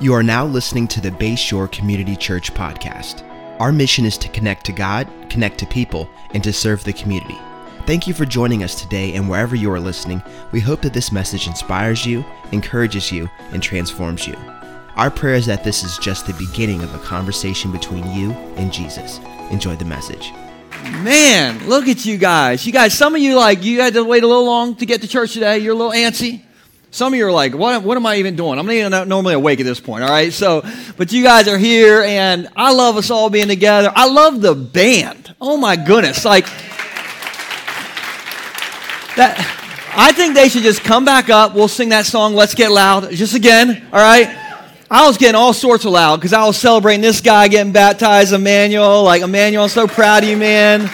You are now listening to the Bayshore Community Church podcast. Our mission is to connect to God, connect to people, and to serve the community. Thank you for joining us today, and wherever you are listening, we hope that this message inspires you, encourages you, and transforms you. Our prayer is that this is just the beginning of a conversation between you and Jesus. Enjoy the message. Man, look at you guys. You guys, some of you like you had to wait a little long to get to church today. You're a little antsy. Some of you are like, what, what am I even doing? I'm not normally awake at this point, all right? So, but you guys are here, and I love us all being together. I love the band. Oh my goodness. Like, that, I think they should just come back up. We'll sing that song, Let's Get Loud, just again, all right? I was getting all sorts of loud because I was celebrating this guy getting baptized, Emmanuel. Like, Emmanuel, I'm so proud of you, man.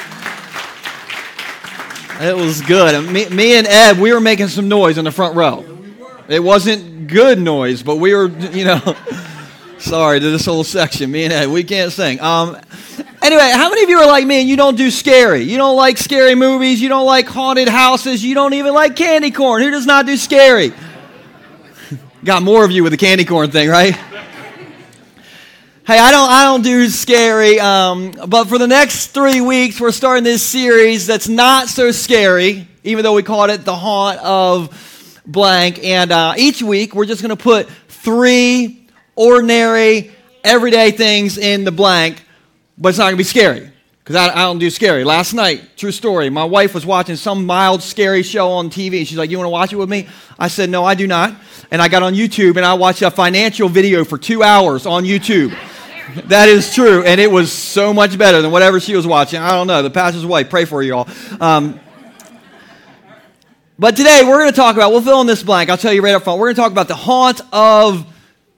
It was good. Me, me and Ed, we were making some noise in the front row. It wasn't good noise, but we were, you know, sorry to this whole section. Me and Ed, we can't sing. Um, anyway, how many of you are like me and you don't do scary? You don't like scary movies. You don't like haunted houses. You don't even like candy corn. Who does not do scary? Got more of you with the candy corn thing, right? Hey, I don't, I don't do scary, um, but for the next three weeks, we're starting this series that's not so scary, even though we called it The Haunt of blank. And uh, each week, we're just going to put three ordinary, everyday things in the blank, but it's not going to be scary because I, I, don't do scary. Last night, true story, my wife was watching some mild, scary show on TV. She's like, You want to watch it with me? I said, No, I do not. And I got on YouTube and I watched a financial video for two hours on YouTube. that is true. And it was so much better than whatever she was watching. I don't know. The pastor's wife, pray for you all. Um, but today we're going to talk about, we'll fill in this blank. I'll tell you right up front. We're going to talk about the haunt of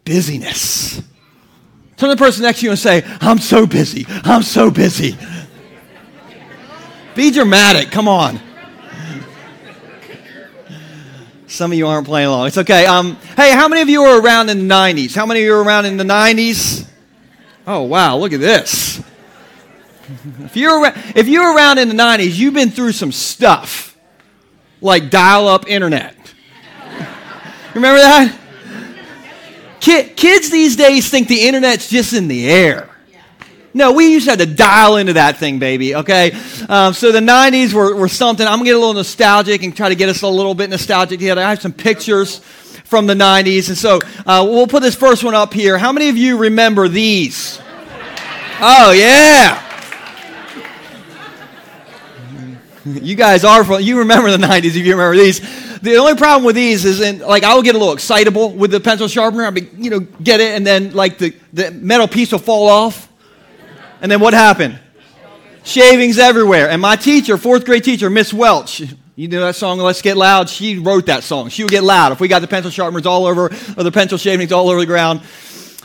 busyness. Turn to the person next to you and say, I'm so busy. I'm so busy. Be dramatic. Come on. Some of you aren't playing along. It's okay. Um, hey, how many of you were around in the 90s? How many of you were around in the 90s? Oh, wow. Look at this. If you're, if you're around in the 90s, you've been through some stuff like dial up internet. Remember that? kids these days think the internet's just in the air. No, we used to have to dial into that thing, baby, okay? Um, so the 90s were, were something. I'm going to get a little nostalgic and try to get us a little bit nostalgic here. I have some pictures from the 90s. And so uh, we'll put this first one up here. How many of you remember these? Oh, yeah. You guys are from, you remember the 90s if you remember these. The only problem with these is, in, like, I will get a little excitable with the pencil sharpener. I'll be, you know, get it, and then, like, the, the metal piece will fall off. And then what happened? Shavings everywhere. And my teacher, fourth grade teacher, Miss Welch, you know that song, Let's Get Loud? She wrote that song. She would get loud if we got the pencil sharpeners all over, or the pencil shavings all over the ground.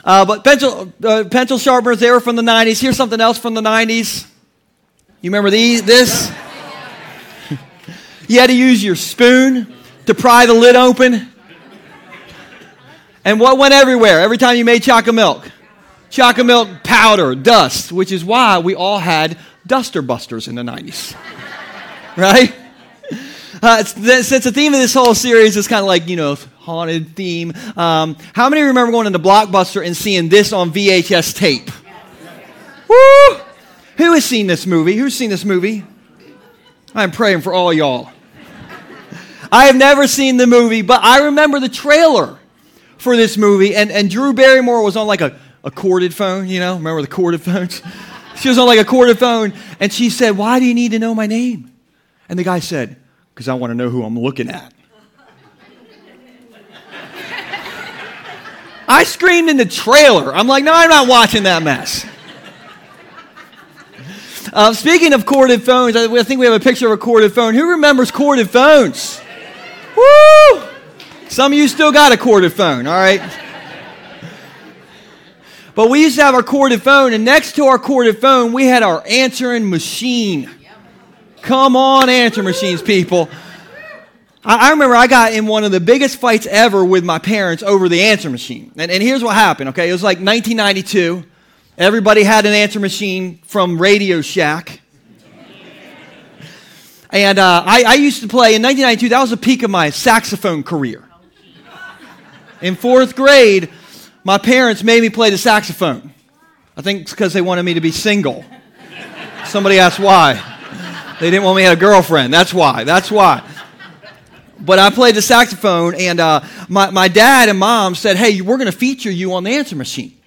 Uh, but pencil, uh, pencil sharpeners, they were from the 90s. Here's something else from the 90s. You remember these? This? You had to use your spoon to pry the lid open. And what went everywhere every time you made chocolate milk? Chocolate milk powder, dust, which is why we all had duster busters in the 90s. right? Uh, since the theme of this whole series is kind of like, you know, haunted theme, um, how many remember going into Blockbuster and seeing this on VHS tape? Woo! Who has seen this movie? Who's seen this movie? I'm praying for all y'all. I have never seen the movie, but I remember the trailer for this movie, and, and Drew Barrymore was on like a, a corded phone, you know? Remember the corded phones? she was on like a corded phone, and she said, Why do you need to know my name? And the guy said, Because I want to know who I'm looking at. I screamed in the trailer. I'm like, No, I'm not watching that mess. Uh, speaking of corded phones, I, think we have a picture of a corded phone. Who remembers corded phones? Woo! Some of you still got a corded phone, all right? But we used to have our corded phone, and next to our corded phone, we had our answering machine. Come on, answer machines, people. I, remember I got in one of the biggest fights ever with my parents over the answer machine. And, and here's what happened, okay? It was like 1992. Everybody had an answer machine from Radio Shack. And uh, I, I used to play in 1992, that was the peak of my saxophone career. In fourth grade, my parents made me play the saxophone. I think it's because they wanted me to be single. Somebody asked why. They didn't want me to have a girlfriend. That's why. That's why. But I played the saxophone, and uh, my, my dad and mom said, Hey, we're going to feature you on the answer machine.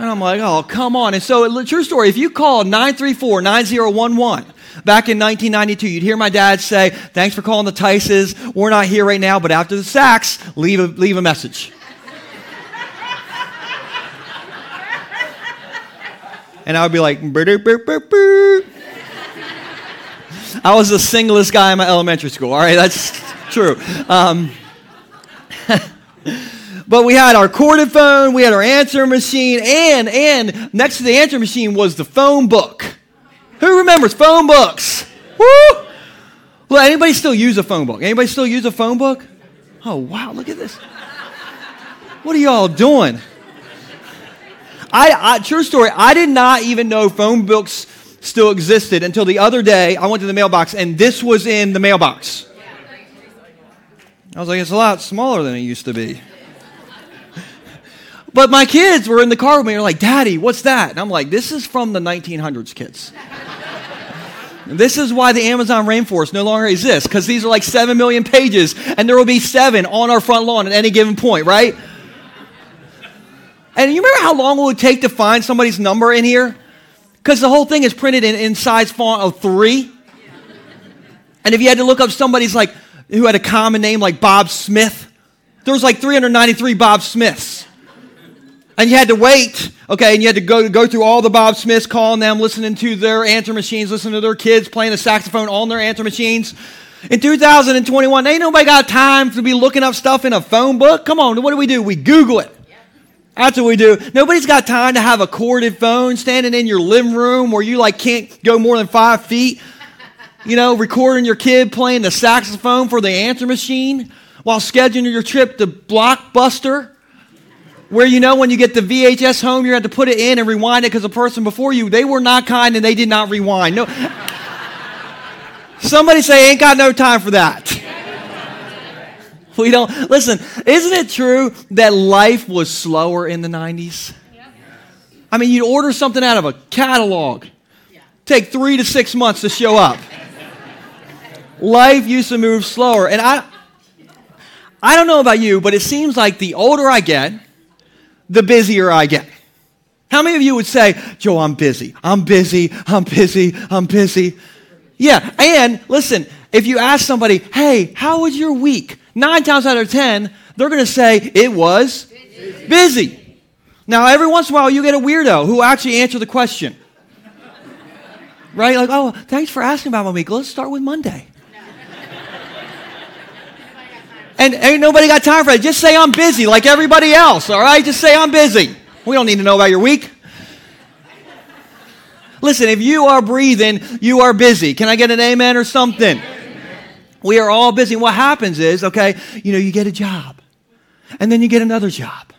And I'm like, Oh, come on. And so, true story, if you call 934 9011, back in 1992, you'd hear my dad say, Thanks for calling the Tices. We're not here right now, but after the sax, leave a, leave a message. and I would be like, I was the singlest guy in my elementary school. All right, that's true. Um, but we had our corded phone, we had our answer machine, and and next to the answer machine was the phone book. Who remembers phone books? Woo! Well, anybody still use a phone book? Anybody still use a phone book? Oh wow, look at this. What are y'all doing? I, I true story. I did not even know phone books still existed until the other day. I went to the mailbox and this was in the mailbox. I was like, it's a lot smaller than it used to be. But my kids were in the car with me. They're like, Daddy, what's that? And I'm like, this is from the 1900s, kids. this is why the Amazon rainforest no longer exists, because these are like 7 million pages, and there will be seven on our front lawn at any given point, right? And you remember how long it would take to find somebody's number in here? Because the whole thing is printed in, in size font of three. And if you had to look up somebody's like who had a common name like Bob Smith, there was like 393 Bob Smiths. And you had to wait, okay, and you had to go, go through all the Bob Smiths, calling them, listening to their answer machines, listening to their kids playing the saxophone on their answer machines. In 2021, ain't nobody got time to be looking up stuff in a phone book. Come on, what do we do? We Google it. That's what we do. Nobody's got time to have a corded phone standing in your living room where you like can't go more than five feet. You know, recording your kid playing the saxophone for the answer machine while scheduling your trip to Blockbuster, where you know when you get the VHS home, you have to put it in and rewind it because the person before you, they were not kind and they did not rewind. No. Somebody say, ain't got no time for that. We don't, listen, isn't it true that life was slower in the 90s? I mean, you'd order something out of a catalog, take three to six months to show up. life used to move slower. And I, I don't know about you, but it seems like the older I get, the busier I get. How many of you would say, Joe, I'm busy, I'm busy, I'm busy, I'm busy? Yeah, and listen, if you ask somebody, hey, how was your week? Nine times out of ten, they're going to say it was busy. Now, every once in a while, you get a weirdo who actually answer the question. Right? Like, oh, thanks for asking about my week. Let's start with Monday. And ain't nobody got time for that. Just say I'm busy like everybody else, all right? Just say I'm busy. We don't need to know about your week. Listen, if you are breathing, you are busy. Can I get an amen or something? We are all busy. What happens is, okay, you know, you get a job, and then you get another job,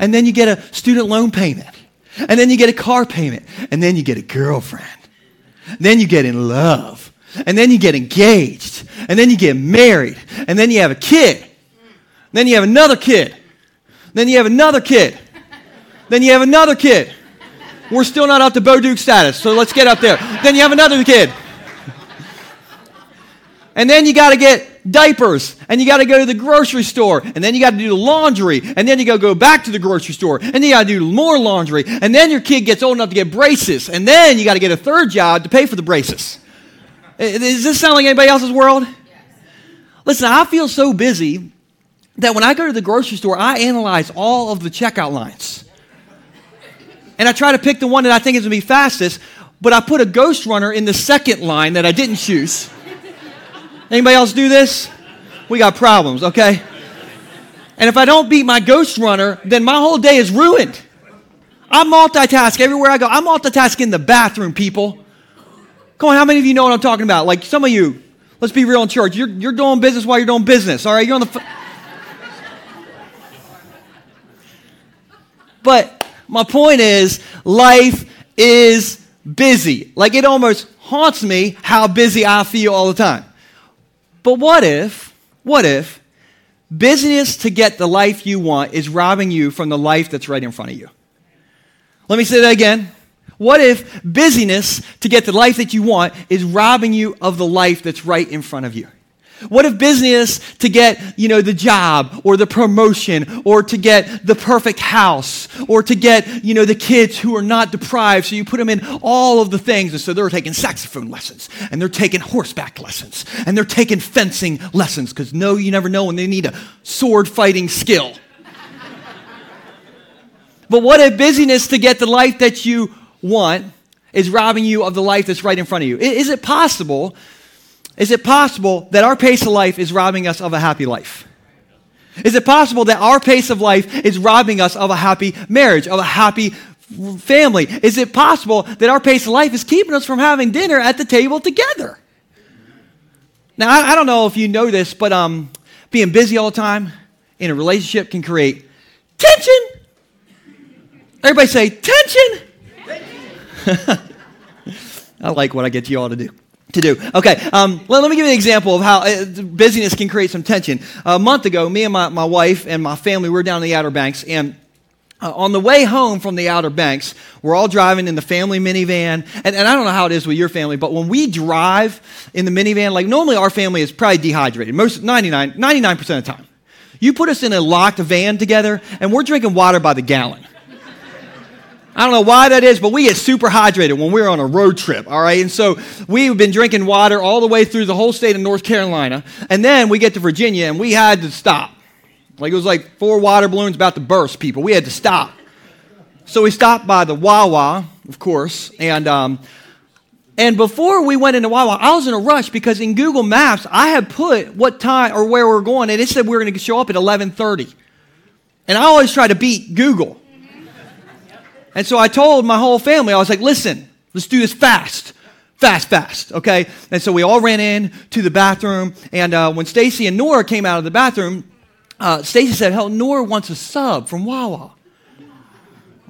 and then you get a student loan payment, and then you get a car payment, and then you get a girlfriend. Then you get in love, and then you get engaged, and then you get married, and then you have a kid. Then you have another kid. Then you have another kid. Then you have another kid. We're still not up to Bo status, so let's get up there. Then you have another kid. And then you got to get diapers, and you got to go to the grocery store, and then you got to do the laundry, and then you got to go back to the grocery store, and you got to do more laundry, and then your kid gets old enough to get braces, and then you got to get a third job to pay for the braces. Eh, eh, does this sound like anybody else's world? Listen, I feel so busy that when I go to the grocery store, I analyze all of the checkout lines. And I try to pick the one that I think is going to be fastest, but I put a ghost runner in the second line that I didn't choose. Anybody else do this? We got problems, okay? And if I don't beat my ghost runner, then my whole day is ruined. I multitask everywhere I go. I multitask in the bathroom, people. Come on, how many of you know what I'm talking about? Like some of you, let's be real in church. You're, you're doing business while you're doing business, all right? You're on the. F- but my point is, life is busy. Like it almost haunts me how busy I feel all the time. But what if, what if busyness to get the life you want is robbing you from the life that's right in front of you? Let me say that again. What if busyness to get the life that you want is robbing you of the life that's right in front of you? What if business to get, you know, the job or the promotion or to get the perfect house or to get, you know, the kids who are not deprived, so you put them in all of the things. And so they're taking saxophone lessons and they're taking horseback lessons and they're taking fencing lessons because no, you never know when they need a sword fighting skill. but what if busyness to get the life that you want is robbing you of the life that's right in front of you? Is it possible is it possible that our pace of life is robbing us of a happy life? Is it possible that our pace of life is robbing us of a happy marriage, of a happy family? Is it possible that our pace of life is keeping us from having dinner at the table together? Now, I, I don't know if you know this, but um, being busy all the time in a relationship can create tension. Everybody say, tension. I like what I get you all to do to do. Okay, um, let, let, me give you an example of how uh, busyness can create some tension. A month ago, me and my, my wife and my family were down in the Outer Banks, and uh, on the way home from the Outer Banks, we're all driving in the family minivan. And, and I don't know how it is with your family, but when we drive in the minivan, like normally our family is probably dehydrated, most 99, 99% of the time. You put us in a locked van together, and we're drinking water by the gallon. I don't know why that is, but we get super hydrated when we're on a road trip, all right? And so we've been drinking water all the way through the whole state of North Carolina. And then we get to Virginia and we had to stop. Like it was like four water balloons about to burst, people. We had to stop. So we stopped by the Wawa, of course. And, um, and before we went into Wawa, I was in a rush because in Google Maps, I had put what time or where we we're going, and it said we were going to show up at 1130. And I always try to beat Google. And so I told my whole family, I was like, listen, let's do this fast. Fast, fast, okay? And so we all ran in to the bathroom. And uh, when Stacy and Nora came out of the bathroom, uh, Stacy said, hell, Nora wants a sub from Wawa.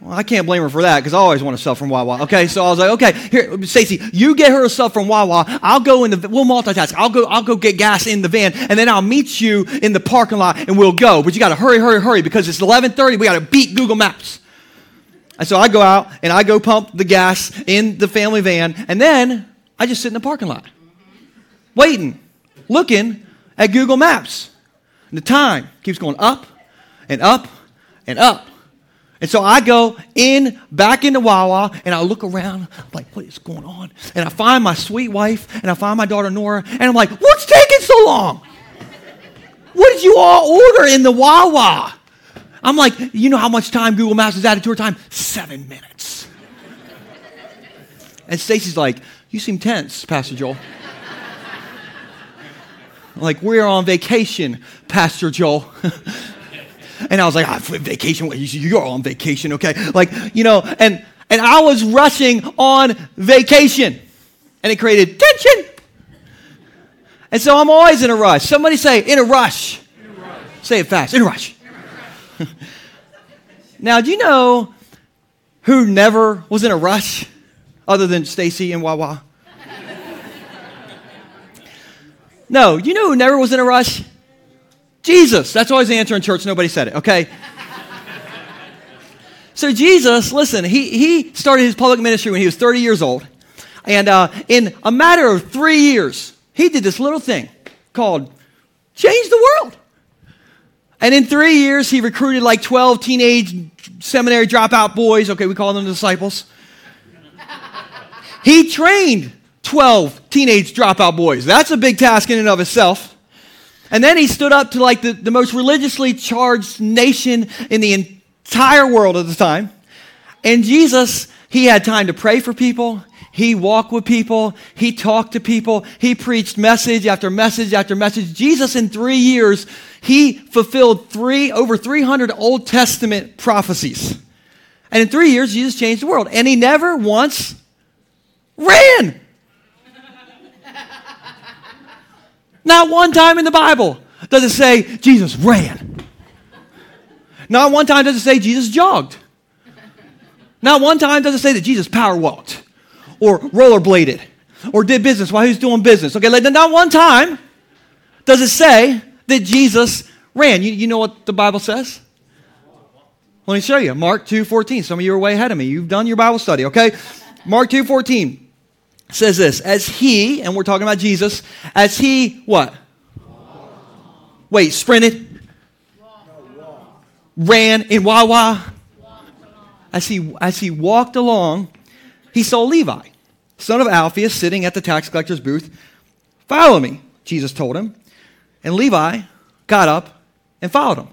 Well, I can't blame her for that because I always want a sub from Wawa. Okay, so I was like, okay, here, Stacy, you get her a sub from Wawa. I'll go in the, we'll multitask. I'll go, I'll go get gas in the van, and then I'll meet you in the parking lot, and we'll go. But you got to hurry, hurry, hurry because it's 11:30. We got to beat Google Maps. And so I go out and I go pump the gas in the family van, and then I just sit in the parking lot, waiting, looking at Google Maps. And the time keeps going up and up and up. And so I go in, back into Wawa, and I look around, I'm like, what is going on? And I find my sweet wife, and I find my daughter Nora, and I'm like, what's taking so long? What did you all order in the Wawa? I'm like, you know how much time Google Maps has added to her time? Seven minutes. and Stacy's like, you seem tense, Pastor Joel. like, we're on vacation, Pastor Joel. and I was like, i ah, vacation? You're on vacation, okay? Like, you know, and, and I was rushing on vacation. And it created tension. And so I'm always in a rush. Somebody say, in a rush. In a rush. Say it fast, in a rush. now, do you know who never was in a rush other than Stacy and Wawa? no, you know who never was in a rush? Jesus. That's always the answer in church. Nobody said it, okay? so, Jesus, listen, he, he started his public ministry when he was 30 years old. And uh, in a matter of three years, he did this little thing called change the world. And in three years, he recruited like 12 teenage seminary dropout boys. Okay, we call them disciples. he trained 12 teenage dropout boys. That's a big task in and of itself. And then he stood up to like the, the most religiously charged nation in the entire world at the time. And Jesus, he had time to pray for people. He walked with people. He talked to people. He preached message after message after message. Jesus, in three years, he fulfilled three, over 300 Old Testament prophecies. And in three years, Jesus changed the world. And he never once ran. Not one time in the Bible does it say Jesus ran. Not one time does it say Jesus jogged. Not one time does it say that Jesus power walked or rollerbladed or did business while he was doing business. Okay, like not one time does it say that Jesus ran. You, you know what the Bible says? Let me show you. Mark 2.14. Some of you are way ahead of me. You've done your Bible study, okay? Mark 2.14 says this. As he, and we're talking about Jesus, as he, what? Wait, sprinted? Ran in Wawa? As he, as he walked along, he saw Levi, son of Alphaeus, sitting at the tax collector's booth. Follow me, Jesus told him. And Levi got up and followed him.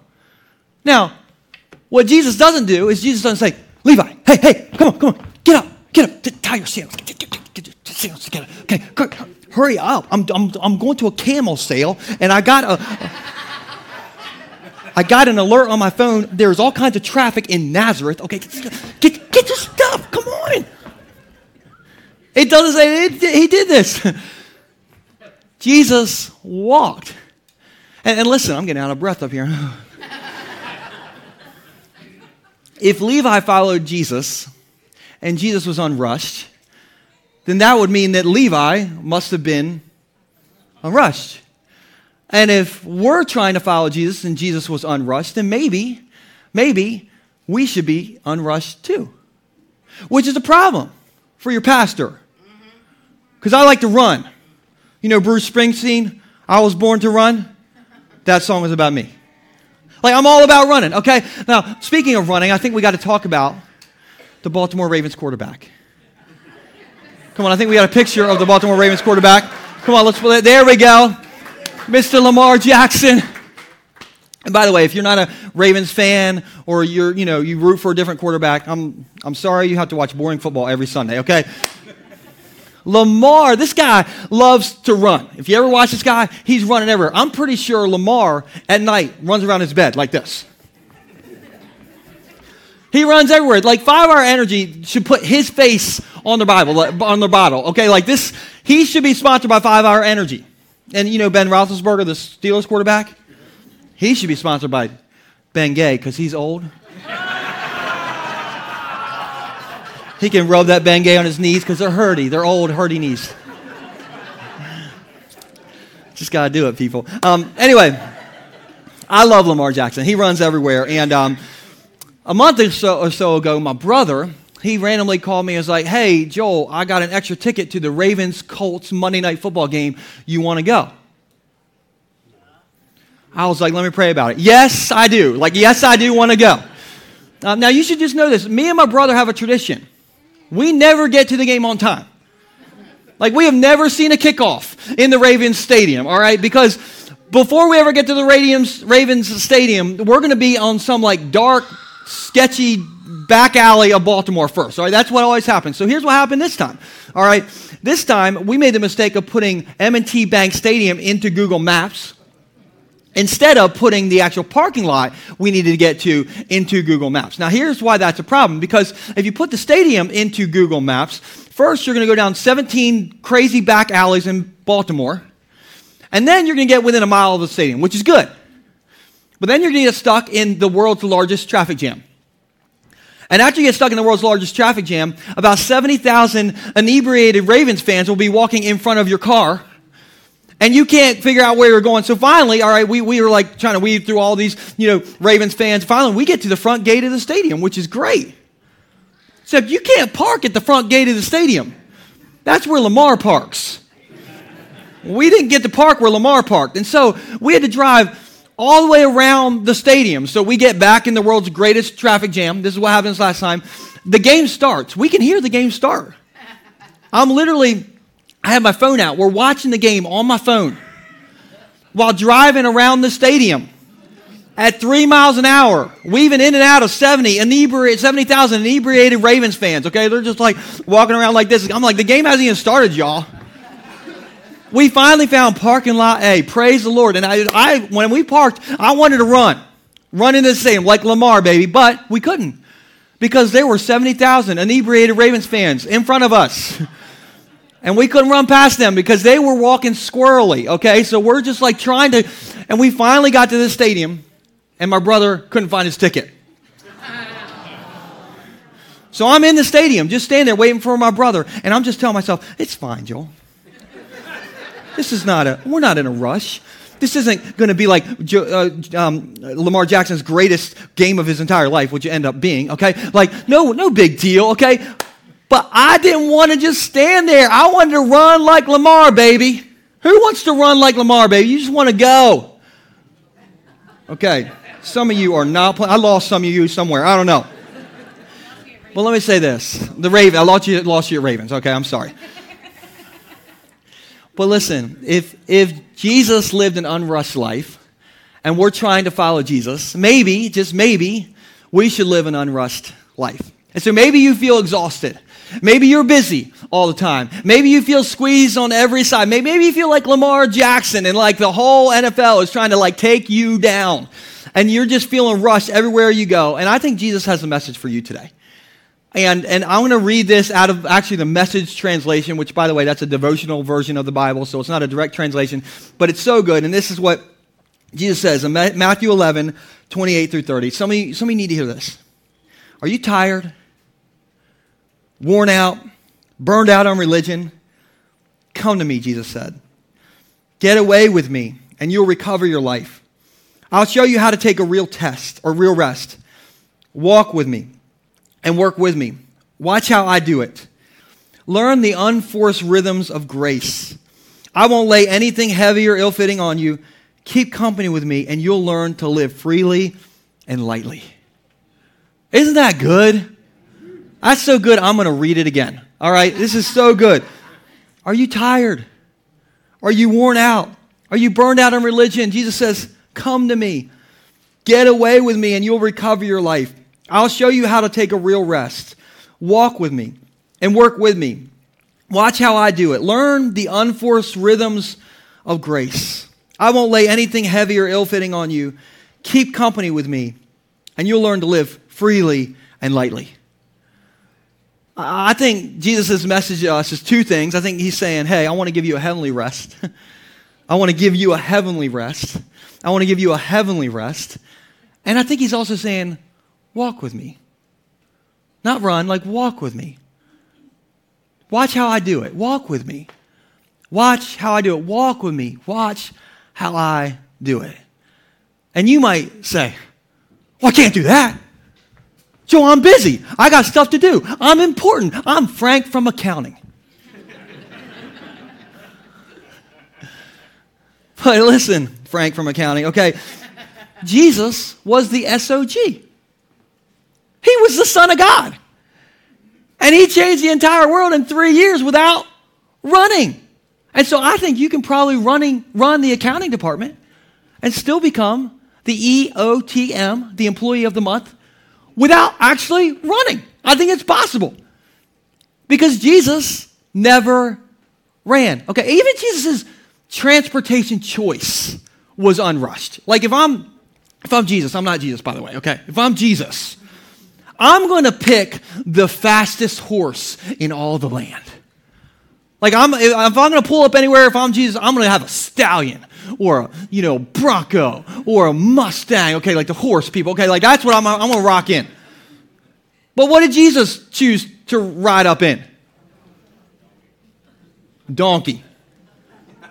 Now, what Jesus doesn't do is Jesus doesn't say, Levi, hey, hey, come on, come on, get up, get up, tie your sandals, get, get, get, your sandals together. Okay, hurry up. I'm, I'm, I'm going to a camel sale, and I got a, a I got an alert on my phone. There's all kinds of traffic in Nazareth. Okay, get, get your stuff. Come on. It doesn't say he did this. Jesus walked. And, and listen, I'm getting out of breath up here. if Levi followed Jesus and Jesus was unrushed, then that would mean that Levi must have been unrushed. And if we're trying to follow Jesus and Jesus was unrushed, then maybe, maybe we should be unrushed too, which is a problem for your pastor. Because I like to run. You know, Bruce Springsteen, I was born to run. That song is about me. Like, I'm all about running, okay? Now, speaking of running, I think we got to talk about the Baltimore Ravens quarterback. Come on, I think we got a picture of the Baltimore Ravens quarterback. Come on, let's, play. there we go. Mr. Lamar Jackson. And by the way, if you're not a Ravens fan or you're, you know, you root for a different quarterback, I'm, I'm sorry you have to watch boring football every Sunday, okay? Lamar, this guy loves to run. If you ever watch this guy, he's running everywhere. I'm pretty sure Lamar at night runs around his bed like this. He runs everywhere. Like five hour energy should put his face on the Bible, on the bottle. Okay, like this, he should be sponsored by five hour energy. And you know Ben Roethlisberger, the Steelers quarterback, he should be sponsored by Ben Gay because he's old. He can rub that Bengay on his knees because they're hurty. They're old, hurty knees. Just got to do it, people. Um, anyway, I love Lamar Jackson. He runs everywhere. And um, a month or so, or so ago, my brother, he randomly called me and was like, hey, Joel, I got an extra ticket to the Ravens Colts Monday night football game. You want to go? I was like, let me pray about it. Yes, I do. Like, yes, I do want to go. Uh, now, you should just know this. Me and my brother have a tradition. We never get to the game on time. Like, we have never seen a kickoff in the Ravens Stadium, all right? Because before we ever get to the Ravens, Ravens Stadium, we're going to be on some like dark, sketchy back alley of Baltimore first. All right, that's what always happens. So here's what happened this time. All right, this time we made the mistake of putting M&T Bank Stadium into Google Maps instead of putting the actual parking lot we needed to get to into Google Maps. Now, here's why that's a problem because if you put the stadium into Google Maps, first you're going to go down 17 crazy back alleys in Baltimore, and then you're going to get within a mile of the stadium, which is good. But then you're going to get stuck in the world's largest traffic jam. And after you get stuck in the world's largest traffic jam, about 70,000 inebriated Ravens fans will be walking in front of your car and you can't figure out where you're going. So finally, all right, we, we were like trying to weed through all these, you know, Ravens fans. Finally, we get to the front gate of the stadium, which is great. Except you can't park at the front gate of the stadium. That's where Lamar parks. We didn't get to park where Lamar parked. And so we had to drive all the way around the stadium. So we get back in the world's greatest traffic jam. This is what happens last time. The game starts. We can hear the game start. I'm literally I have my phone out. We're watching the game on my phone while driving around the stadium at three miles an hour, weaving in and out of 70, inebriated, 70,000 inebriated Ravens fans, okay? They're just like walking around like this. I'm like, the game hasn't even started, y'all. We finally found parking lot A. Praise the Lord. And I, I when we parked, I wanted to run, run into the stadium like Lamar, baby, but we couldn't because there were 70,000 inebriated Ravens fans in front of us. And we couldn't run past them because they were walking squirrely, okay? So we're just like trying to, and we finally got to the stadium, and my brother couldn't find his ticket. So I'm in the stadium, just standing there waiting for my brother, and I'm just telling myself, it's fine, Joel. This is not a, we're not in a rush. This isn't going to be like uh, um, Lamar Jackson's greatest game of his entire life, which you end up being, okay? Like, no, no big deal, okay? But I didn't want to just stand there. I wanted to run like Lamar, baby. Who wants to run like Lamar, baby? You just want to go. Okay, some of you are not playing. I lost some of you somewhere. I don't know. Well, let me say this. The Raven, I lost you, lost you at Ravens. Okay, I'm sorry. But listen, if, if Jesus lived an unrushed life and we're trying to follow Jesus, maybe, just maybe, we should live an unrushed life. And so maybe you feel exhausted. Maybe you're busy all the time. Maybe you feel squeezed on every side. Maybe, maybe you feel like Lamar Jackson and like the whole NFL is trying to like take you down. And you're just feeling rushed everywhere you go. And I think Jesus has a message for you today. And, and I'm going to read this out of actually the message translation, which, by the way, that's a devotional version of the Bible, so it's not a direct translation, but it's so good. And this is what Jesus says in Matthew 11, 28 through 30. Some of you, some of you need to hear this. Are you tired, worn out, burned out on religion? Come to me, Jesus said. Get away with me, and you'll recover your life. I'll show you how to take a real test or real rest. Walk with me and work with me. Watch how I do it. Learn the unforced rhythms of grace. I won't lay anything heavy or ill fitting on you. Keep company with me, and you'll learn to live freely and lightly. Isn't that good? That's so good, I'm going to read it again. All right? This is so good. Are you tired? Are you worn out? Are you burned out in religion? Jesus says, Come to me. Get away with me, and you'll recover your life. I'll show you how to take a real rest. Walk with me and work with me. Watch how I do it. Learn the unforced rhythms of grace. I won't lay anything heavy or ill fitting on you. Keep company with me, and you'll learn to live freely and lightly. I think Jesus' message to us is two things. I think he's saying, Hey, I want to give you a heavenly rest. I want to give you a heavenly rest. I want to give you a heavenly rest. And I think he's also saying, Walk with me. Not run, like walk with me. Watch how I do it. Walk with me. Watch how I do it. Walk with me. Watch how I do it. And you might say, Well, I can't do that. Joe, I'm busy. I got stuff to do. I'm important. I'm Frank from accounting. but listen, Frank from accounting, okay? Jesus was the SOG. He was the Son of God. And he changed the entire world in three years without running. And so I think you can probably running, run the accounting department and still become the EOTM, the employee of the month, without actually running. I think it's possible. Because Jesus never ran. Okay, even Jesus' transportation choice was unrushed. Like if I'm if I'm Jesus, I'm not Jesus by the way, okay? If I'm Jesus, I'm going to pick the fastest horse in all the land. Like I'm, if I'm going to pull up anywhere, if I'm Jesus, I'm going to have a stallion or a, you know, bronco or a Mustang. Okay, like the horse people. Okay, like that's what I'm, I'm going to rock in. But what did Jesus choose to ride up in? Donkey.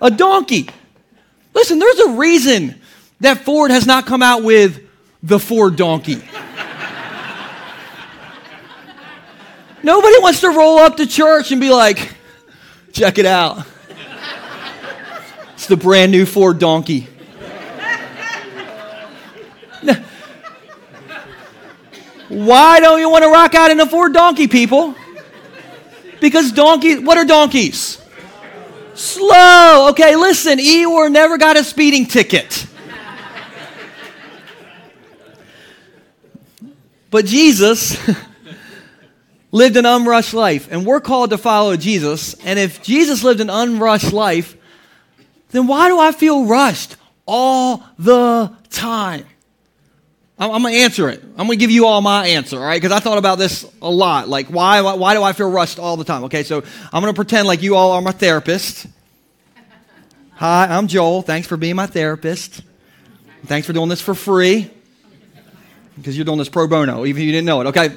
A donkey. Listen, there's a reason that Ford has not come out with the Ford donkey. Nobody wants to roll up to church and be like, check it out. It's the brand new Ford donkey. Why don't you want to rock out in a Ford donkey, people? Because donkeys, what are donkeys? Slow. Okay, listen, Eeyore never got a speeding ticket. But Jesus lived an unrushed life, and we're called to follow Jesus. And if Jesus lived an unrushed life, then why do I feel rushed all the time? I'm, going to answer it. I'm going to give you all my answer, all right? Because I thought about this a lot. Like, why, why do I feel rushed all the time? Okay, so I'm going to pretend like you all are my therapist. Hi, I'm Joel. Thanks for being my therapist. Thanks for doing this for free because you're doing this pro bono, even if you didn't know it, okay?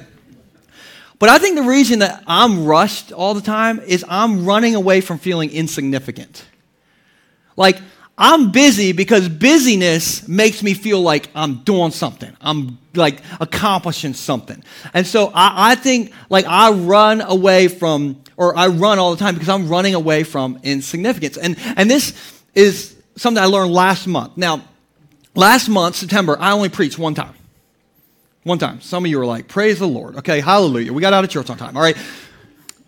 But I think the reason that I'm rushed all the time is I'm running away from feeling insignificant. Like, I'm busy because busyness makes me feel like I'm doing something. I'm like accomplishing something. And so I, I think like I run away from, or I run all the time because I'm running away from insignificance. And, and this is something I learned last month. Now, last month, September, I only preached one time. One time. Some of you are like, praise the Lord. Okay, hallelujah. We got out of church on time, all right?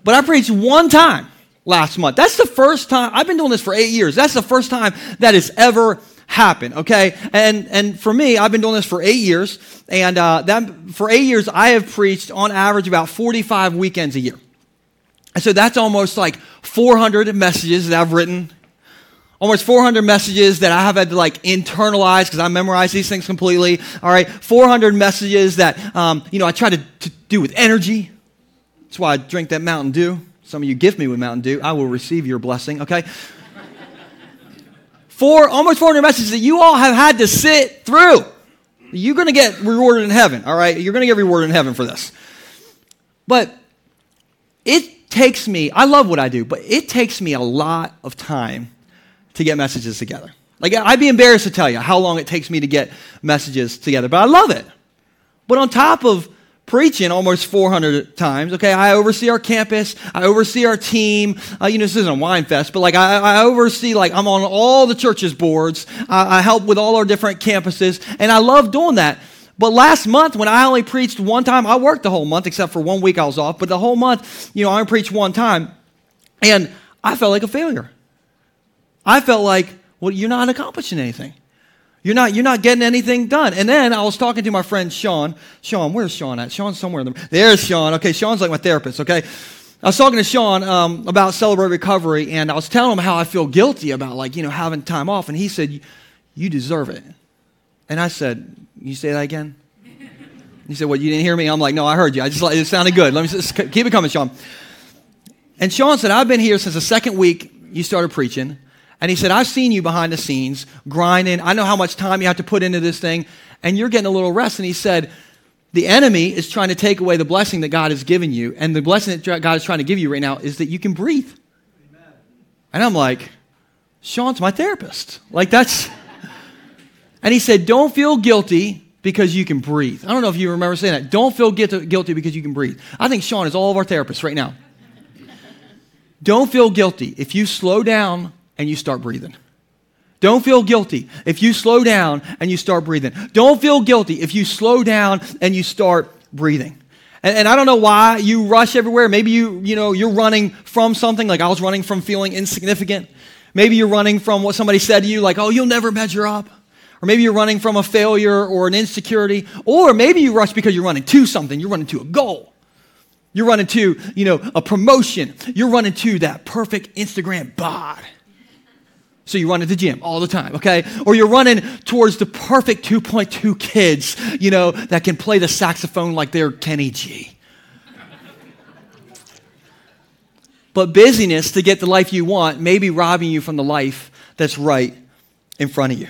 But I preached one time last month. That's the first time, I've been doing this for eight years. That's the first time that has ever happened, okay? And, and for me, I've been doing this for eight years. And uh, that, for eight years, I have preached on average about 45 weekends a year. And so that's almost like 400 messages that I've written almost 400 messages that I have had to like internalize because I memorize these things completely. All right, 400 messages that um, you know I try to, to do with energy. That's why I drink that Mountain Dew. Some of you gift me with Mountain Dew. I will receive your blessing. Okay. Four, almost 400 messages that you all have had to sit through. You're going to get rewarded in heaven, all right? You're going to get rewarded in heaven for this. But it takes me, I love what I do, but it takes me a lot of time to get messages together. Like, I'd be embarrassed to tell you how long it takes me to get messages together, but I love it. But on top of preaching almost 400 times, okay, I oversee our campus, I oversee our team. Uh, you know, this isn't a wine fest, but like, I, I oversee, like, I'm on all the church's boards, I, I help with all our different campuses, and I love doing that. But last month, when I only preached one time, I worked the whole month, except for one week I was off, but the whole month, you know, I only preached one time, and I felt like a failure. I felt like, well, you're not accomplishing anything. You're not, you're not getting anything done. And then I was talking to my friend Sean. Sean, where's Sean at? Sean's somewhere in the. There's Sean. Okay, Sean's like my therapist, okay? I was talking to Sean um, about Celebrate Recovery, and I was telling him how I feel guilty about, like, you know, having time off. And he said, You deserve it. And I said, You say that again? He said, What, you didn't hear me? I'm like, No, I heard you. I just, like it sounded good. Let me just keep it coming, Sean. And Sean said, I've been here since the second week you started preaching. And he said, I've seen you behind the scenes grinding. I know how much time you have to put into this thing, and you're getting a little rest. And he said, The enemy is trying to take away the blessing that God has given you. And the blessing that God is trying to give you right now is that you can breathe. Amen. And I'm like, Sean's my therapist. Like, that's. and he said, Don't feel guilty because you can breathe. I don't know if you remember saying that. Don't feel guilty because you can breathe. I think Sean is all of our therapists right now. Don't feel guilty. If you slow down and you start breathing. Don't feel guilty if you slow down and you start breathing. Don't feel guilty if you slow down and you start breathing. And, and, I don't know why you rush everywhere. Maybe you, you know, you're running from something, like I was running from feeling insignificant. Maybe you're running from what somebody said to you, like, oh, you'll never measure up. Or maybe you're running from a failure or an insecurity. Or maybe you rush because you're running to something. You're running to a goal. You're running to, you know, a promotion. You're running to that perfect Instagram bod. So you run to the gym all the time, okay? Or you're running towards the perfect 2.2 kids, you know, that can play the saxophone like they're Kenny G. but busyness to get the life you want may be robbing you from the life that's right in front of you.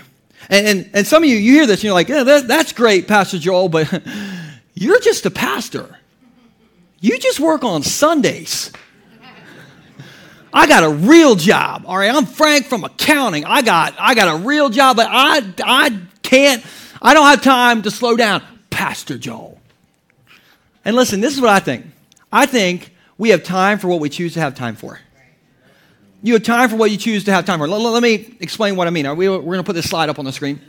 And, and, and some of you, you hear this and you're like, yeah, that, that's great, Pastor Joel, but you're just a pastor. You just work on Sundays. I got a real job. All right, I'm Frank from accounting. I got I got a real job, but I I can't I don't have time to slow down. Pastor Joel. And listen, this is what I think. I think we have time for what we choose to have time for. You have time for what you choose to have time for. Let, let me explain what I mean. We, are going to put this slide up on the screen.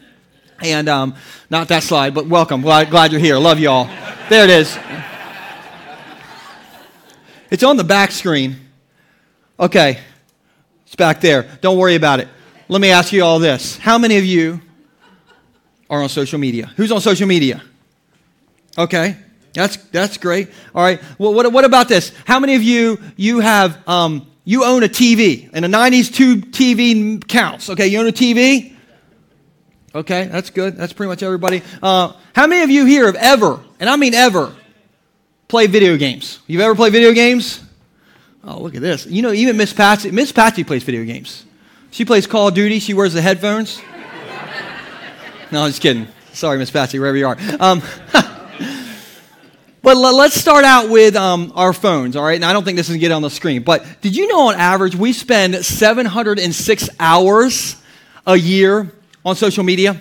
And um, not that slide, but welcome. Glad, glad you're here. Love you all. There it is. It's on the back screen. Okay, it's back there. Don't worry about it. Let me ask you all this. How many of you are on social media? Who's on social media? Okay, that's, that's great. All right, well, what, what about this? How many of you, you have, um, you own a TV, and a 90s tube TV counts. Okay, you own a TV? Okay, that's good. That's pretty much everybody. Uh, how many of you here have ever, and I mean ever, played video games? You've ever played video games? Oh, look at this. You know, even Miss Patsy, Miss Patsy plays video games. She plays Call of Duty. She wears the headphones. no, I'm just kidding. Sorry, Miss Patsy, wherever you are. Um, but let's start out with um, our phones, all right? And I don't think this is going to get on the screen. But did you know on average we spend 706 hours a year on social media?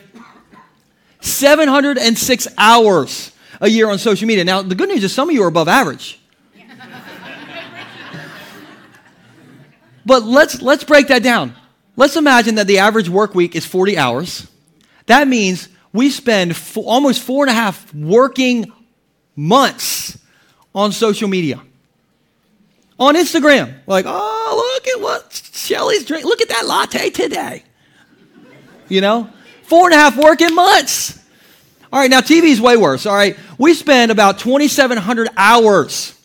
706 hours a year on social media. Now, the good news is some of you are above average. But let's, let's break that down. Let's imagine that the average work week is 40 hours. That means we spend four, almost four and a half working months on social media. On Instagram, like, oh, look at what Shelly's drinking. Look at that latte today. You know, four and a half working months. All right, now TV is way worse. All right, we spend about 2,700 hours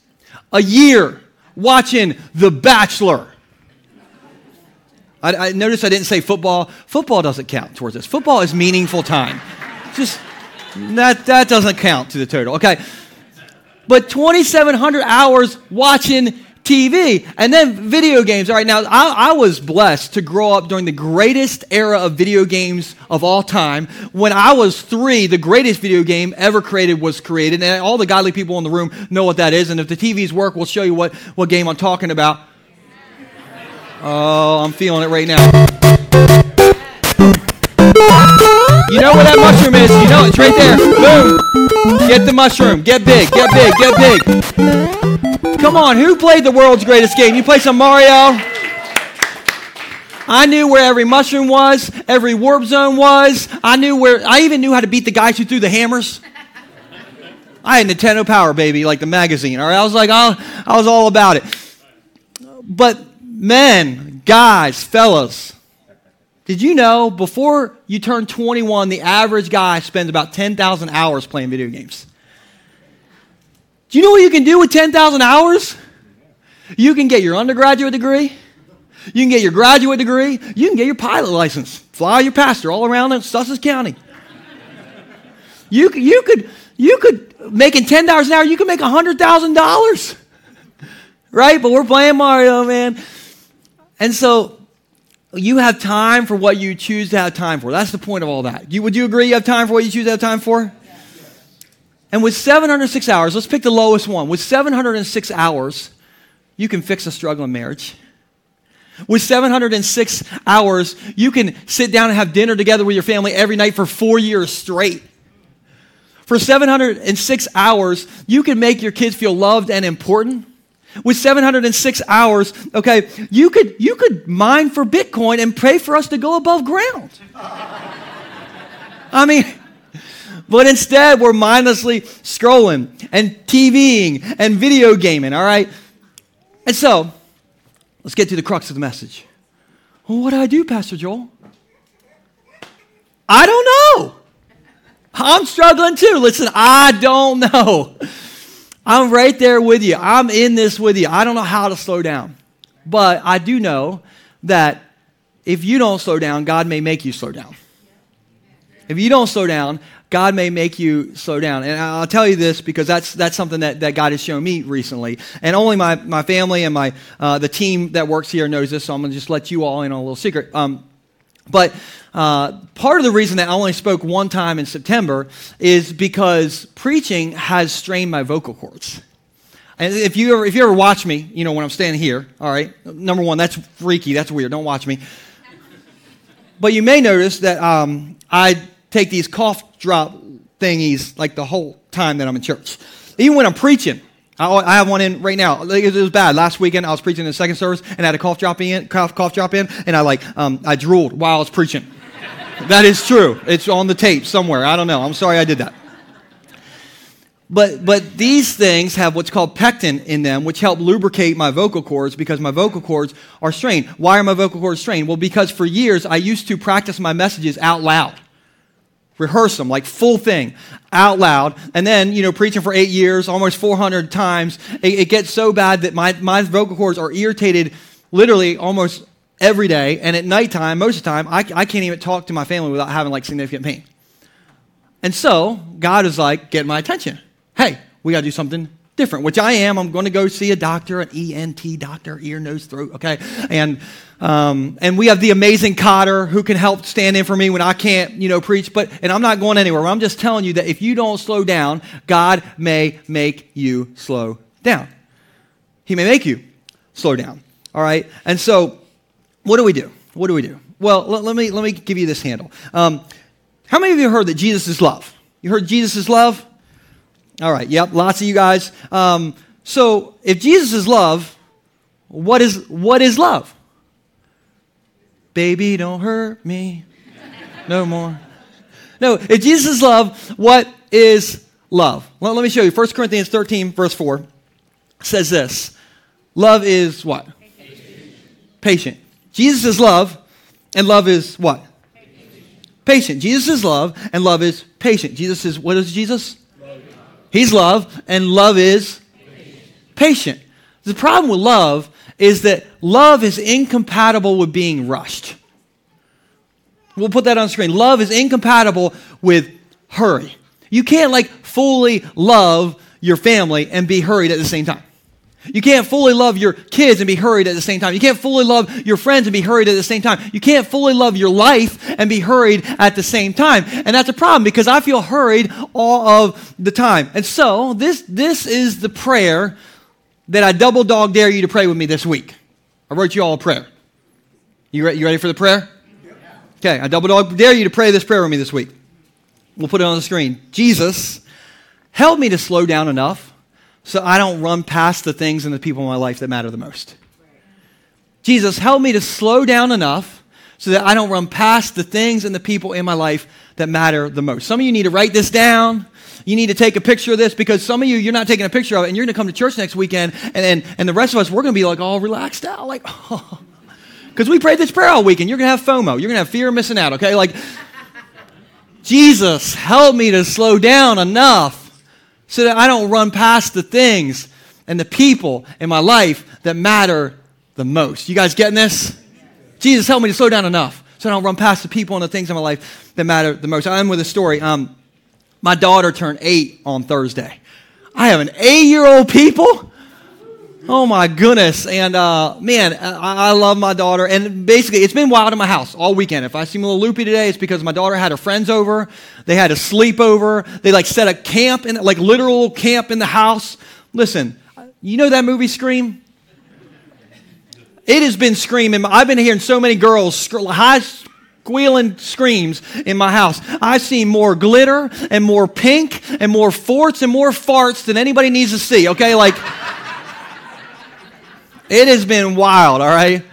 a year watching The Bachelor. I, I noticed I didn't say football. Football doesn't count towards this. Football is meaningful time. Just that that doesn't count to the total. Okay, but 2,700 hours watching TV and then video games. All right, now I, I, was blessed to grow up during the greatest era of video games of all time. When I was three, the greatest video game ever created was created, and all the godly people in the room know what that is. And if the TVs work, we'll show you what, what game I'm talking about. Oh, I'm feeling it right now. You know where that mushroom is. You know it's right there. Boom. Get the mushroom. Get big. Get big. Get big. Come on. Who played the world's greatest game? You play some Mario? I knew where every mushroom was, every warp zone was. I knew where, I even knew how to beat the guys who threw the hammers. I had Nintendo Power, baby, like the magazine. All right, I was like, I, I was all about it. But men, guys, fellas, did you know before you turn 21, the average guy spends about 10,000 hours playing video games? Do you know what you can do with 10,000 hours? You can get your undergraduate degree. You can get your graduate degree. You can get your pilot license. Fly your pastor all around Sussex County. You, you could, you could, making $10 an hour, you could make $100,000. Right? But we're playing Mario, man. And so you have time for what you choose to have time for. That's the point of all that. You, would you agree you have time for what you choose to have time for? And with 706 hours, let's pick the lowest one. With 706 hours, you can fix a struggling marriage. With 706 hours, you can sit down and have dinner together with your family every night for four years straight. For 706 hours, you can make your kids feel loved and important with 706 hours, okay, you could, you could mine for Bitcoin and pray for us to go above ground. I mean, but instead we're mindlessly scrolling and TVing and video gaming, all right? And so, let's get to the crux of the message. Well, what do I do, Pastor Joel? I don't know. I'm struggling too. Listen, I don't know. I'm right there with you. I'm in this with you. I don't know how to slow down. But I do know that if you don't slow down, God may make you slow down. If you don't slow down, God may make you slow down. And I'll tell you this because that's, that's something that, that God has shown me recently. And only my, my family and my, uh, the team that works here knows this, so I'm going to just let you all in on a little secret. Um, but uh, part of the reason that I only spoke one time in September is because preaching has strained my vocal cords. And if you ever, if you ever watch me, you know, when I'm standing here, all right, number one, that's freaky, that's weird, don't watch me. But you may notice that um, I take these cough drop thingies like the whole time that I'm in church. Even when I'm preaching, I have one in right now. It was bad. Last weekend, I was preaching in the second service, and I had a cough drop in, cough, cough drop in, and I like, um, I drooled while I was preaching. that is true. It's on the tape somewhere. I don't know. I'm sorry I did that. But, but these things have what's called pectin in them, which help lubricate my vocal cords because my vocal cords are strained. Why are my vocal cords strained? Well, because for years I used to practice my messages out loud rehearse them like full thing out loud. And then you know preaching for eight years almost 400 times. It, it, gets so bad that my, my vocal cords are irritated literally almost every day. And at nighttime most of the time I, I can't even talk to my family without having like significant pain. And so god is like get my attention. Hey we got to do something different, which I am. I'm going to go see a doctor, an ENT doctor, ear, nose, throat, okay? And, um, and we have the amazing Cotter who can help stand in for me when I can't, you know, preach. But, and I'm not going anywhere. I'm just telling you that if you don't slow down, God may make you slow down. He may make you slow down, all right? And so, what do we do? What do we do? well, let, let, me, let me give you this handle. Um, how many of you heard that Jesus is love? You heard Jesus is love? All right, yep, lots of you guys. Um, so if Jesus is love, what is, what is love? Baby, don't hurt me no more. No, if Jesus is love, what is love? Well, let me show you. 1 Corinthians 13, verse 4 says this Love is what? Patient. Patient. Jesus is love, and love is what? Patient. Jesus is love, and love is patient. Jesus is, what is Jesus? Love. He's love, and love is patient. patient. The problem with love is that love is incompatible with being rushed. We'll put that on screen. Love is incompatible with hurry. You can't like fully love your family and be hurried at the same time. You can't fully love your kids and be hurried at the same time. You can't fully love your friends and be hurried at the same time. You can't fully love your life and be hurried at the same time. And that's a problem because I feel hurried all of the time. And so, this, this is the prayer that I double dog dare you to pray with me this week. I wrote you all a prayer. You, re- you ready for the prayer? Okay, I double dog dare you to pray this prayer with me this week. We'll put it on the screen. Jesus, help me to slow down enough so I don't run past the things and the people in my life that matter the most. Jesus, help me to slow down enough so that I don't run past the things and the people in my life that matter the most. Some of you need to write this down. You need to take a picture of this because some of you, you're not taking a picture of it and you're going to come to church next weekend and, and, and the rest of us, we're going to be like all relaxed out. Like, oh. Because we prayed this prayer all weekend. You're going to have FOMO. You're going to have fear of missing out, okay? Like, Jesus, help me to slow down enough so that I don't run past the things and the people in my life that matter the most. You guys getting this? Jesus, help me to slow down enough so I don't run past the people and the things in my life that matter the most. I'm with a story. Um, my daughter turned eight on Thursday. I have an eight year old people. Oh my goodness. And uh, man, I, I, love my daughter. And basically, it's been wild in my house all weekend. If I seem a little loopy today, it's because my daughter had her friends over. They had a sleepover. They like set a camp, in, like literal camp in the house. Listen, you know that movie Scream? It has been screaming. I've been hearing so many girls high squealing screams in my house. I've seen more glitter and more pink and more forts and more farts than anybody needs to see, okay? Like, it has been wild, all right?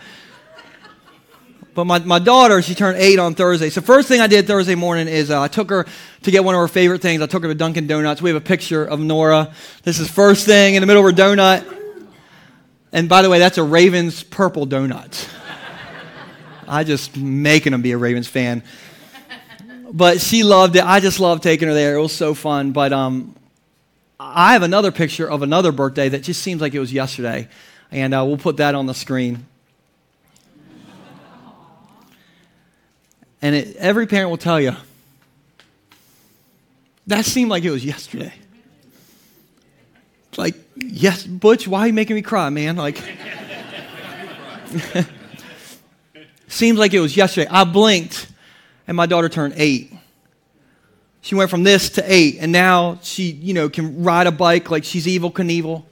But my, my daughter, she turned eight on Thursday. So, first thing I did Thursday morning is uh, I took her to get one of her favorite things. I took her to Dunkin' Donuts. We have a picture of Nora. This is first thing in the middle of her donut. And by the way, that's a Ravens purple donut. I just making them be a Ravens fan. But she loved it. I just loved taking her there. It was so fun. But um, I have another picture of another birthday that just seems like it was yesterday. And uh, we'll put that on the screen. And it, every parent will tell you, that seemed like it was yesterday. Like, yes, Butch, why are you making me cry, man? Like, Seems like it was yesterday. I blinked and my daughter turned eight. She went from this to eight, and now she, you know, can ride a bike like she's Evel Knievel.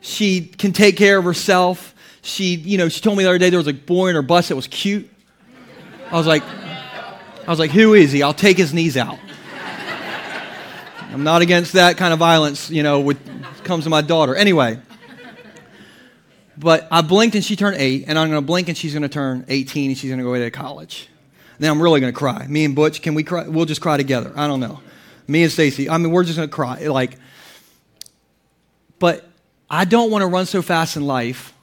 She can take care of herself. She, you know, she told me the other day there was a boy in her bus that was cute. I was like, I was like, who is he? I'll take his knees out. I'm not against that kind of violence, you know, with comes to my daughter. Anyway, but I blinked and she turned eight, and I'm going to blink and she's going to turn 18 and she's going to go away to college. Then I'm really going to cry. Me and Butch, can we cry? We'll just cry together. I don't know. Me and Stacy, I mean, we're just going to cry. Like, but I don't want to run so fast in life,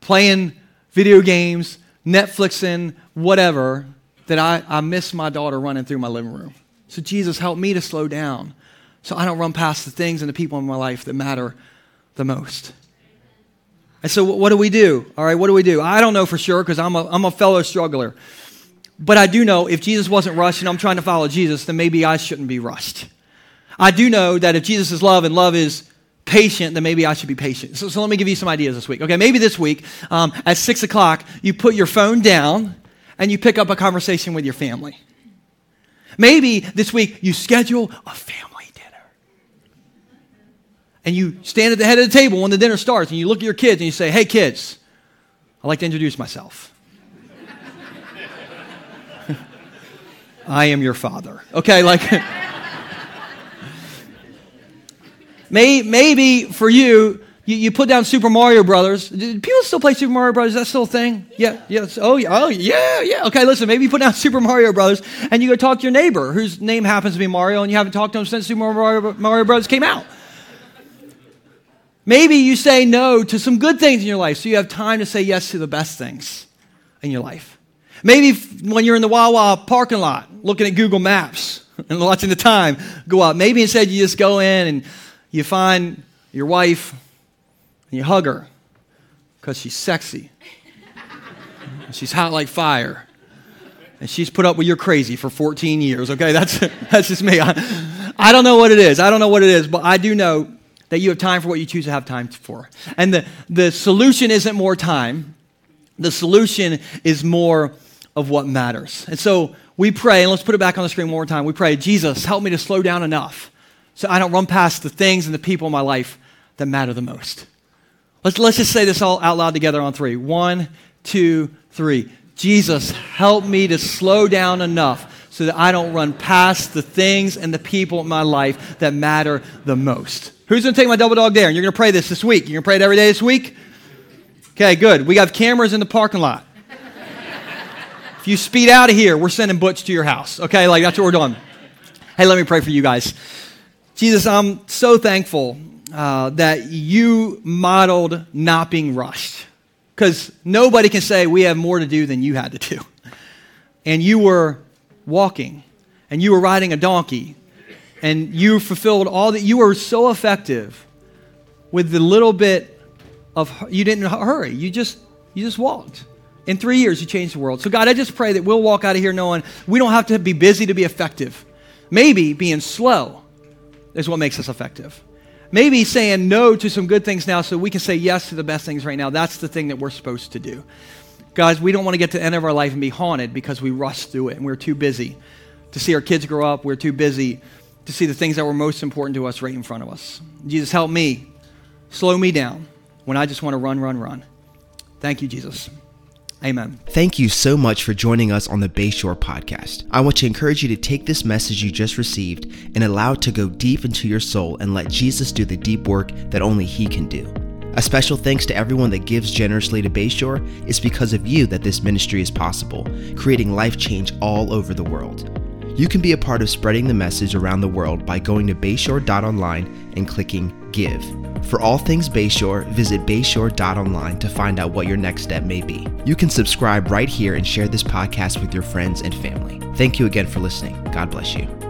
playing video games, Netflixing, whatever, that I, I miss my daughter running through my living room. So, Jesus, help me to slow down so I don't run past the things and the people in my life that matter the most. And so, what do we do? All right, what do we do? I don't know for sure because I'm a, I'm a fellow struggler. But I do know if Jesus wasn't rushed and I'm trying to follow Jesus, then maybe I shouldn't be rushed. I do know that if Jesus is love and love is patient, then maybe I should be patient. So, so let me give you some ideas this week. Okay, maybe this week um, at six o'clock, you put your phone down and you pick up a conversation with your family. Maybe this week you schedule a family and you stand at the head of the table when the dinner starts and you look at your kids and you say, Hey, kids, I'd like to introduce myself. I am your father. Okay, like. May, maybe for you, you, you, put down Super Mario Brothers. Do people still play Super Mario Brothers? Is that still a thing? Yeah, yes. Oh, yeah, oh, yeah, yeah. Okay, listen, maybe you put down Super Mario Brothers and you go talk to your neighbor whose name happens to be Mario and you haven't talked to him since Super Mario, Mario Brothers came out. Maybe you say no to some good things in your life so you have time to say yes to the best things in your life. Maybe when you're in the Wawa parking lot looking at Google Maps and watching the time go up, maybe instead you just go in and you find your wife and you hug her because she's sexy. she's hot like fire. And she's put up with your crazy for 14 years. Okay, that's, that's just me. I, I don't know what it is. I don't know what it is, but I do know that you have time for what you choose to have time for. And the, the solution isn't more time, the solution is more of what matters. And so we pray, and let's put it back on the screen one more time. We pray, Jesus, help me to slow down enough so I don't run past the things and the people in my life that matter the most. Let's, let's just say this all out loud together on three. One, two, three. Jesus, help me to slow down enough so that I don't run past the things and the people in my life that matter the most. Who's going to take my double dog dare? And you're going to pray this this week. You're going to pray it every day this week? Okay, good. We have cameras in the parking lot. if you speed out of here, we're sending Butch to your house. Okay, like that's what we're doing. Hey, let me pray for you guys. Jesus, I'm so thankful uh, that you modeled not being rushed. Because nobody can say we have more to do than you had to do. And you were walking, and you were riding a donkey, and you fulfilled all that. You were so effective with the little bit of you didn't hurry. You just you just walked. In three years, you changed the world. So God, I just pray that we'll walk out of here knowing we don't have to be busy to be effective. Maybe being slow is what makes us effective. Maybe saying no to some good things now so we can say yes to the best things right now. That's the thing that we're supposed to do. Guys, we don't want to get to the end of our life and be haunted because we rushed through it and we're too busy to see our kids grow up. We're too busy to see the things that were most important to us right in front of us. Jesus, help me. Slow me down when I just want to run, run, run. Thank you, Jesus. Amen. Thank you so much for joining us on the Bayshore podcast. I want to encourage you to take this message you just received and allow it to go deep into your soul and let Jesus do the deep work that only He can do. A special thanks to everyone that gives generously to Bayshore. It's because of you that this ministry is possible, creating life change all over the world. You can be a part of spreading the message around the world by going to bayshore.online and clicking Give. For all things Bayshore, visit bayshore.online to find out what your next step may be. You can subscribe right here and share this podcast with your friends and family. Thank you again for listening. God bless you.